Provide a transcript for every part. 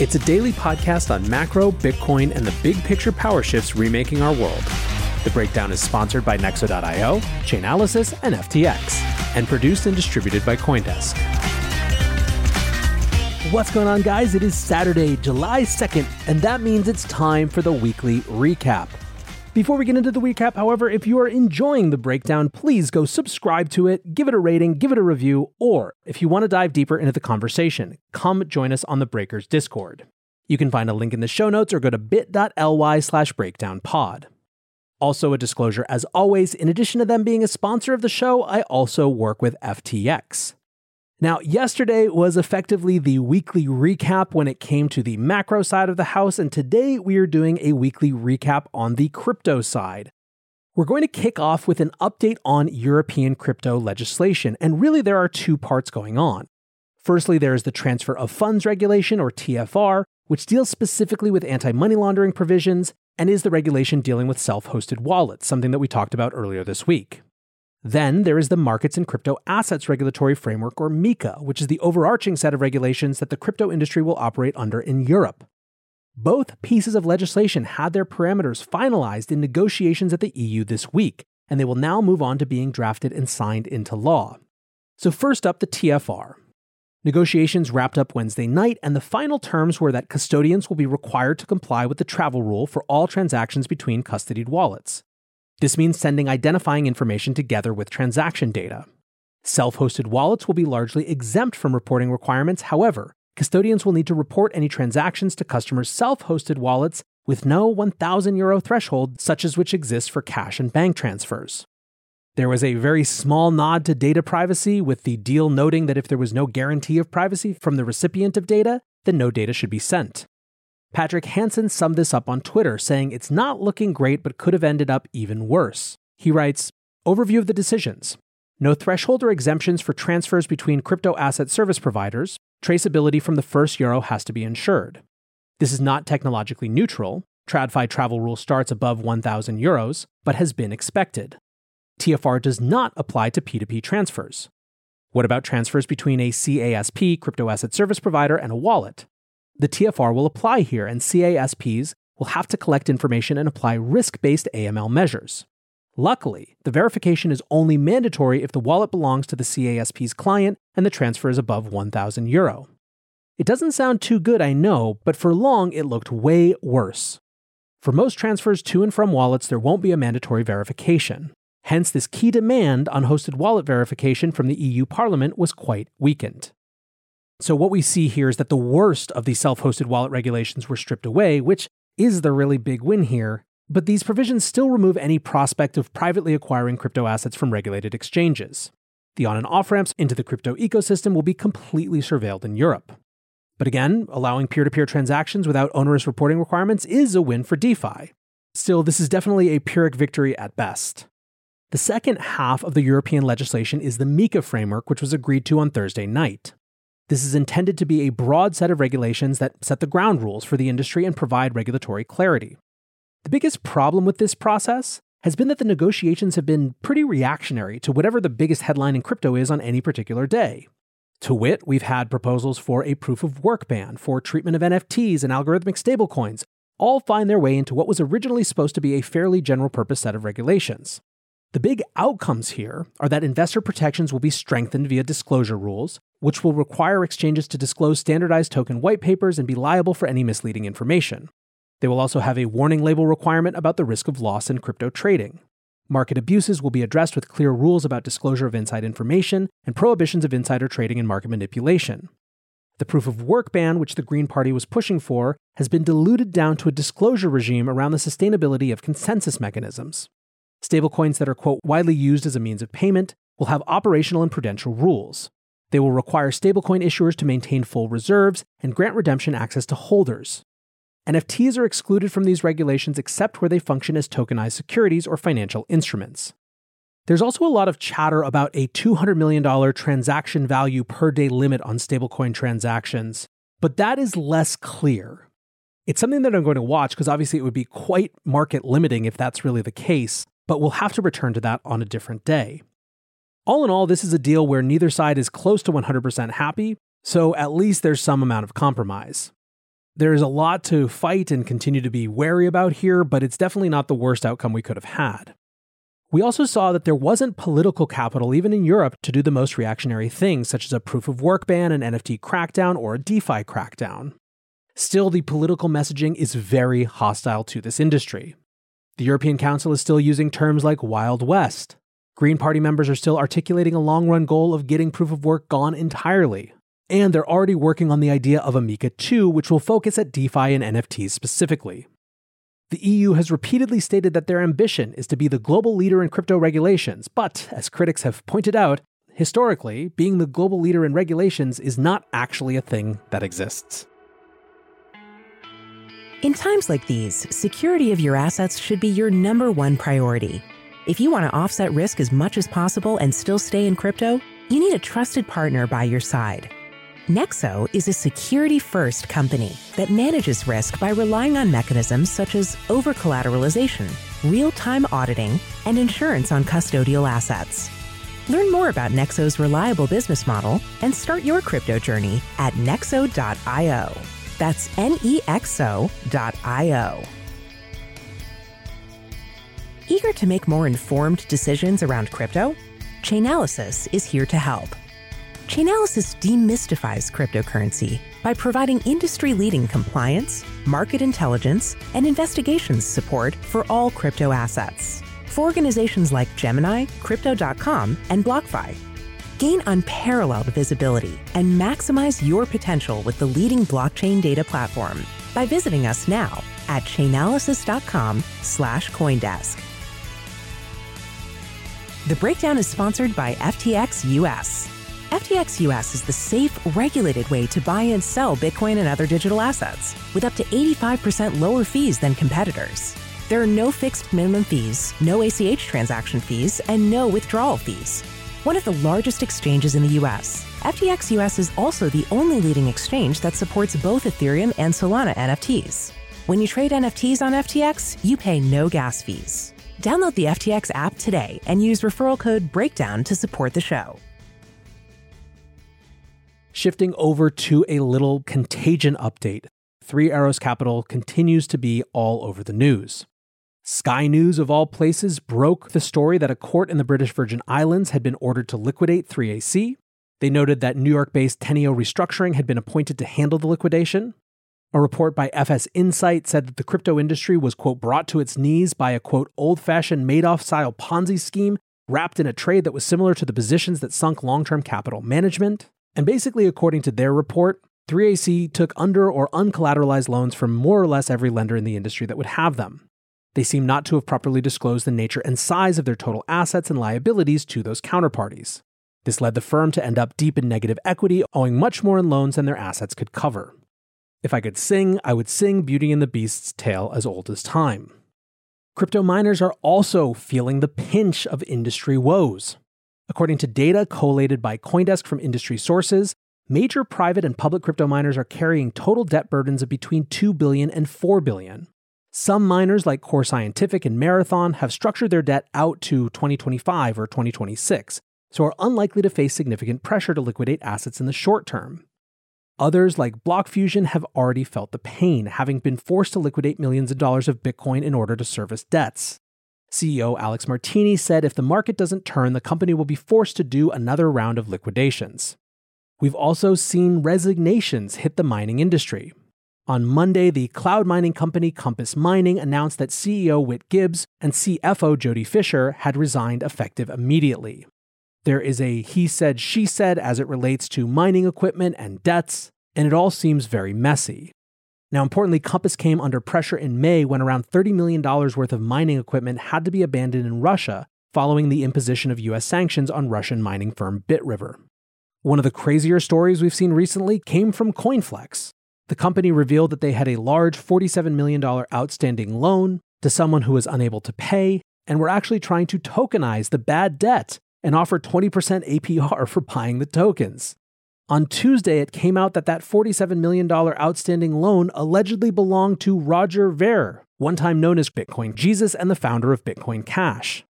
It's a daily podcast on macro, Bitcoin, and the big picture power shifts remaking our world. The Breakdown is sponsored by Nexo.io, Chainalysis, and FTX, and produced and distributed by Coindesk. What's going on, guys? It is Saturday, July 2nd, and that means it's time for the weekly recap. Before we get into the recap, however, if you are enjoying the breakdown, please go subscribe to it, give it a rating, give it a review, or if you want to dive deeper into the conversation, come join us on the Breakers Discord. You can find a link in the show notes or go to bit.ly slash breakdownpod. Also, a disclosure as always, in addition to them being a sponsor of the show, I also work with FTX. Now, yesterday was effectively the weekly recap when it came to the macro side of the house, and today we are doing a weekly recap on the crypto side. We're going to kick off with an update on European crypto legislation, and really there are two parts going on. Firstly, there is the Transfer of Funds Regulation, or TFR, which deals specifically with anti money laundering provisions and is the regulation dealing with self hosted wallets, something that we talked about earlier this week. Then there is the Markets and Crypto Assets Regulatory Framework, or MiCA, which is the overarching set of regulations that the crypto industry will operate under in Europe. Both pieces of legislation had their parameters finalized in negotiations at the EU this week, and they will now move on to being drafted and signed into law. So, first up, the TFR. Negotiations wrapped up Wednesday night, and the final terms were that custodians will be required to comply with the travel rule for all transactions between custodied wallets. This means sending identifying information together with transaction data. Self hosted wallets will be largely exempt from reporting requirements. However, custodians will need to report any transactions to customers' self hosted wallets with no 1,000 euro threshold, such as which exists for cash and bank transfers. There was a very small nod to data privacy, with the deal noting that if there was no guarantee of privacy from the recipient of data, then no data should be sent. Patrick Hansen summed this up on Twitter, saying it's not looking great but could have ended up even worse. He writes Overview of the decisions. No threshold or exemptions for transfers between crypto asset service providers. Traceability from the first euro has to be ensured. This is not technologically neutral. TradFi travel rule starts above 1,000 euros, but has been expected. TFR does not apply to P2P transfers. What about transfers between a CASP, crypto asset service provider, and a wallet? The TFR will apply here, and CASPs will have to collect information and apply risk based AML measures. Luckily, the verification is only mandatory if the wallet belongs to the CASP's client and the transfer is above 1,000 euro. It doesn't sound too good, I know, but for long it looked way worse. For most transfers to and from wallets, there won't be a mandatory verification. Hence, this key demand on hosted wallet verification from the EU Parliament was quite weakened. So, what we see here is that the worst of the self hosted wallet regulations were stripped away, which is the really big win here. But these provisions still remove any prospect of privately acquiring crypto assets from regulated exchanges. The on and off ramps into the crypto ecosystem will be completely surveilled in Europe. But again, allowing peer to peer transactions without onerous reporting requirements is a win for DeFi. Still, this is definitely a Pyrrhic victory at best. The second half of the European legislation is the MiCA framework, which was agreed to on Thursday night. This is intended to be a broad set of regulations that set the ground rules for the industry and provide regulatory clarity. The biggest problem with this process has been that the negotiations have been pretty reactionary to whatever the biggest headline in crypto is on any particular day. To wit, we've had proposals for a proof of work ban, for treatment of NFTs and algorithmic stablecoins, all find their way into what was originally supposed to be a fairly general purpose set of regulations. The big outcomes here are that investor protections will be strengthened via disclosure rules, which will require exchanges to disclose standardized token white papers and be liable for any misleading information. They will also have a warning label requirement about the risk of loss in crypto trading. Market abuses will be addressed with clear rules about disclosure of inside information and prohibitions of insider trading and market manipulation. The proof of work ban, which the Green Party was pushing for, has been diluted down to a disclosure regime around the sustainability of consensus mechanisms. Stablecoins that are, quote, widely used as a means of payment will have operational and prudential rules. They will require stablecoin issuers to maintain full reserves and grant redemption access to holders. NFTs are excluded from these regulations except where they function as tokenized securities or financial instruments. There's also a lot of chatter about a $200 million transaction value per day limit on stablecoin transactions, but that is less clear. It's something that I'm going to watch because obviously it would be quite market limiting if that's really the case, but we'll have to return to that on a different day. All in all, this is a deal where neither side is close to 100% happy, so at least there's some amount of compromise. There is a lot to fight and continue to be wary about here, but it's definitely not the worst outcome we could have had. We also saw that there wasn't political capital, even in Europe, to do the most reactionary things, such as a proof of work ban, an NFT crackdown, or a DeFi crackdown. Still, the political messaging is very hostile to this industry. The European Council is still using terms like Wild West. Green Party members are still articulating a long run goal of getting proof of work gone entirely. And they're already working on the idea of a MiCA 2, which will focus at DeFi and NFTs specifically. The EU has repeatedly stated that their ambition is to be the global leader in crypto regulations, but as critics have pointed out, historically, being the global leader in regulations is not actually a thing that exists. In times like these, security of your assets should be your number one priority. If you want to offset risk as much as possible and still stay in crypto, you need a trusted partner by your side. Nexo is a security first company that manages risk by relying on mechanisms such as over collateralization, real time auditing, and insurance on custodial assets. Learn more about Nexo's reliable business model and start your crypto journey at nexo.io. That's N E X O.io. Eager to make more informed decisions around crypto? Chainalysis is here to help. Chainalysis demystifies cryptocurrency by providing industry leading compliance, market intelligence, and investigations support for all crypto assets. For organizations like Gemini, Crypto.com, and BlockFi, gain unparalleled visibility and maximize your potential with the leading blockchain data platform by visiting us now at chainalysis.com slash coindesk. The breakdown is sponsored by FTX US. FTX US is the safe, regulated way to buy and sell Bitcoin and other digital assets with up to 85% lower fees than competitors. There are no fixed minimum fees, no ACH transaction fees, and no withdrawal fees. One of the largest exchanges in the US, FTX US is also the only leading exchange that supports both Ethereum and Solana NFTs. When you trade NFTs on FTX, you pay no gas fees. Download the FTX app today and use referral code BREAKDOWN to support the show shifting over to a little contagion update. Three Arrows Capital continues to be all over the news. Sky News, of all places, broke the story that a court in the British Virgin Islands had been ordered to liquidate 3AC. They noted that New York based Teneo Restructuring had been appointed to handle the liquidation. A report by FS Insight said that the crypto industry was, quote, brought to its knees by a, quote, old fashioned Madoff style Ponzi scheme wrapped in a trade that was similar to the positions that sunk long term capital management. And basically, according to their report, 3AC took under or uncollateralized loans from more or less every lender in the industry that would have them. They seem not to have properly disclosed the nature and size of their total assets and liabilities to those counterparties. This led the firm to end up deep in negative equity, owing much more in loans than their assets could cover. If I could sing, I would sing Beauty and the Beast's tale as old as time. Crypto miners are also feeling the pinch of industry woes. According to data collated by Coindesk from industry sources, major private and public crypto miners are carrying total debt burdens of between 2 billion and 4 billion. Some miners like Core Scientific and Marathon have structured their debt out to 2025 or 2026, so are unlikely to face significant pressure to liquidate assets in the short term. Others, like Blockfusion, have already felt the pain, having been forced to liquidate millions of dollars of Bitcoin in order to service debts. CEO Alex Martini said if the market doesn't turn, the company will be forced to do another round of liquidations. We've also seen resignations hit the mining industry. On Monday, the cloud mining company Compass Mining announced that CEO Whit Gibbs and CFO Jody Fisher had resigned effective immediately. There is a he said, she said as it relates to mining equipment and debts, and it all seems very messy. Now, importantly, Compass came under pressure in May when around $30 million worth of mining equipment had to be abandoned in Russia following the imposition of US sanctions on Russian mining firm BitRiver. One of the crazier stories we've seen recently came from Coinflex. The company revealed that they had a large $47 million outstanding loan to someone who was unable to pay and were actually trying to tokenize the bad debt and offer 20% APR for buying the tokens. On Tuesday, it came out that that $47 million outstanding loan allegedly belonged to Roger Ver, one time known as Bitcoin Jesus and the founder of Bitcoin Cash.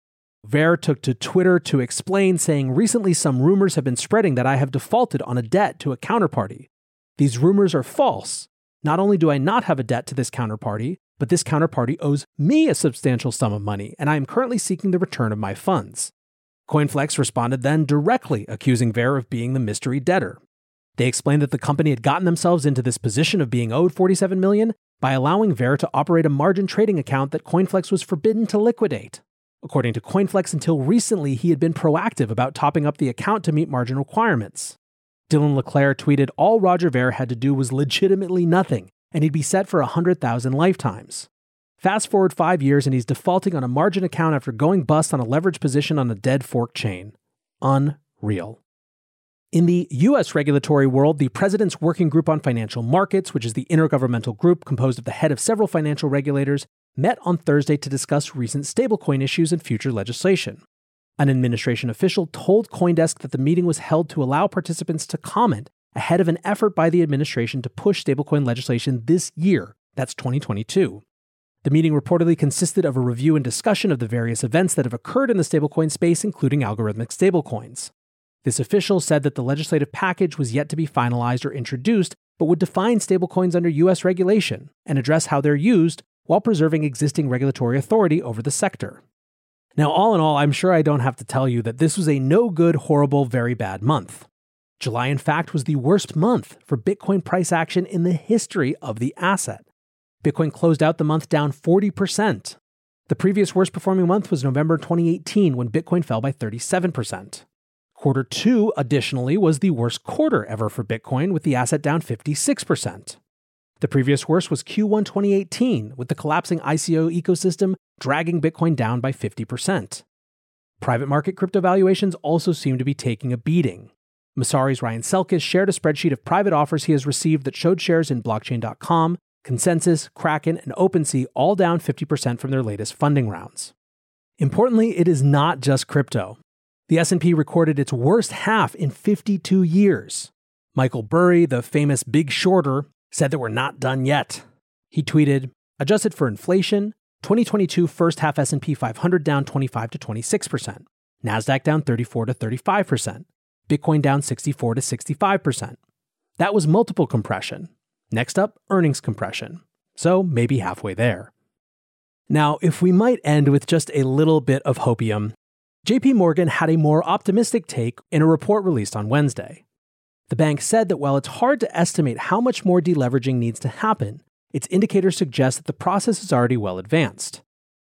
Ver took to Twitter to explain, saying, Recently, some rumors have been spreading that I have defaulted on a debt to a counterparty. These rumors are false. Not only do I not have a debt to this counterparty, but this counterparty owes me a substantial sum of money, and I am currently seeking the return of my funds. Coinflex responded then directly accusing Ver of being the mystery debtor. They explained that the company had gotten themselves into this position of being owed 47 million by allowing Ver to operate a margin trading account that Coinflex was forbidden to liquidate. According to Coinflex, until recently, he had been proactive about topping up the account to meet margin requirements. Dylan LeClair tweeted all Roger Ver had to do was legitimately nothing, and he'd be set for 100,000 lifetimes. Fast forward five years, and he's defaulting on a margin account after going bust on a leverage position on a dead fork chain. Unreal. In the US regulatory world, the President's Working Group on Financial Markets, which is the intergovernmental group composed of the head of several financial regulators, met on Thursday to discuss recent stablecoin issues and future legislation. An administration official told Coindesk that the meeting was held to allow participants to comment ahead of an effort by the administration to push stablecoin legislation this year, that's 2022. The meeting reportedly consisted of a review and discussion of the various events that have occurred in the stablecoin space, including algorithmic stablecoins. This official said that the legislative package was yet to be finalized or introduced, but would define stablecoins under U.S. regulation and address how they're used while preserving existing regulatory authority over the sector. Now, all in all, I'm sure I don't have to tell you that this was a no good, horrible, very bad month. July, in fact, was the worst month for Bitcoin price action in the history of the asset. Bitcoin closed out the month down 40%. The previous worst performing month was November 2018 when Bitcoin fell by 37%. Quarter two, additionally, was the worst quarter ever for Bitcoin, with the asset down 56%. The previous worst was Q1 2018, with the collapsing ICO ecosystem dragging Bitcoin down by 50%. Private market crypto valuations also seem to be taking a beating. Messari's Ryan Selkis shared a spreadsheet of private offers he has received that showed shares in blockchain.com, Consensus, Kraken, and OpenSea all down 50% from their latest funding rounds. Importantly, it is not just crypto. The S&P recorded its worst half in 52 years. Michael Burry, the famous big shorter, said that we're not done yet. He tweeted, "Adjusted for inflation, 2022 first half S&P 500 down 25 to 26%, Nasdaq down 34 to 35%, Bitcoin down 64 to 65%. That was multiple compression. Next up, earnings compression. So maybe halfway there." Now, if we might end with just a little bit of hopium, JP Morgan had a more optimistic take in a report released on Wednesday. The bank said that while it's hard to estimate how much more deleveraging needs to happen, its indicators suggest that the process is already well advanced.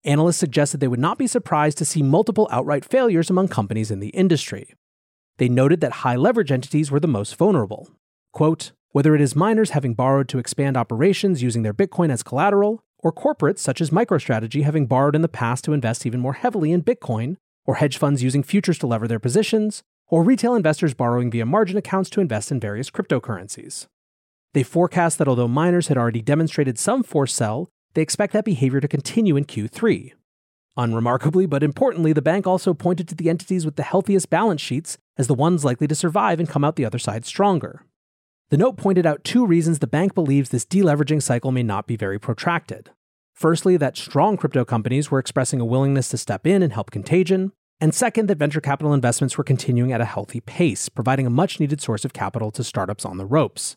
Analysts suggested they would not be surprised to see multiple outright failures among companies in the industry. They noted that high leverage entities were the most vulnerable. Quote, whether it is miners having borrowed to expand operations using their Bitcoin as collateral, or corporates such as MicroStrategy having borrowed in the past to invest even more heavily in Bitcoin, or hedge funds using futures to lever their positions, or retail investors borrowing via margin accounts to invest in various cryptocurrencies. They forecast that although miners had already demonstrated some forced sell, they expect that behavior to continue in Q3. Unremarkably, but importantly, the bank also pointed to the entities with the healthiest balance sheets as the ones likely to survive and come out the other side stronger. The note pointed out two reasons the bank believes this deleveraging cycle may not be very protracted. Firstly, that strong crypto companies were expressing a willingness to step in and help contagion. And second, that venture capital investments were continuing at a healthy pace, providing a much needed source of capital to startups on the ropes.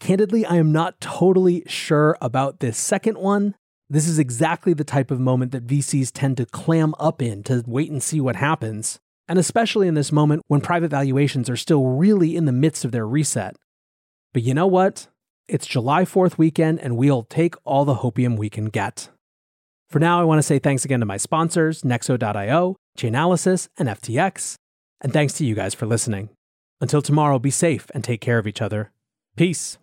Candidly, I am not totally sure about this second one. This is exactly the type of moment that VCs tend to clam up in to wait and see what happens, and especially in this moment when private valuations are still really in the midst of their reset. But you know what? It's July 4th weekend, and we'll take all the hopium we can get. For now, I want to say thanks again to my sponsors, Nexo.io, Chainalysis, and FTX. And thanks to you guys for listening. Until tomorrow, be safe and take care of each other. Peace.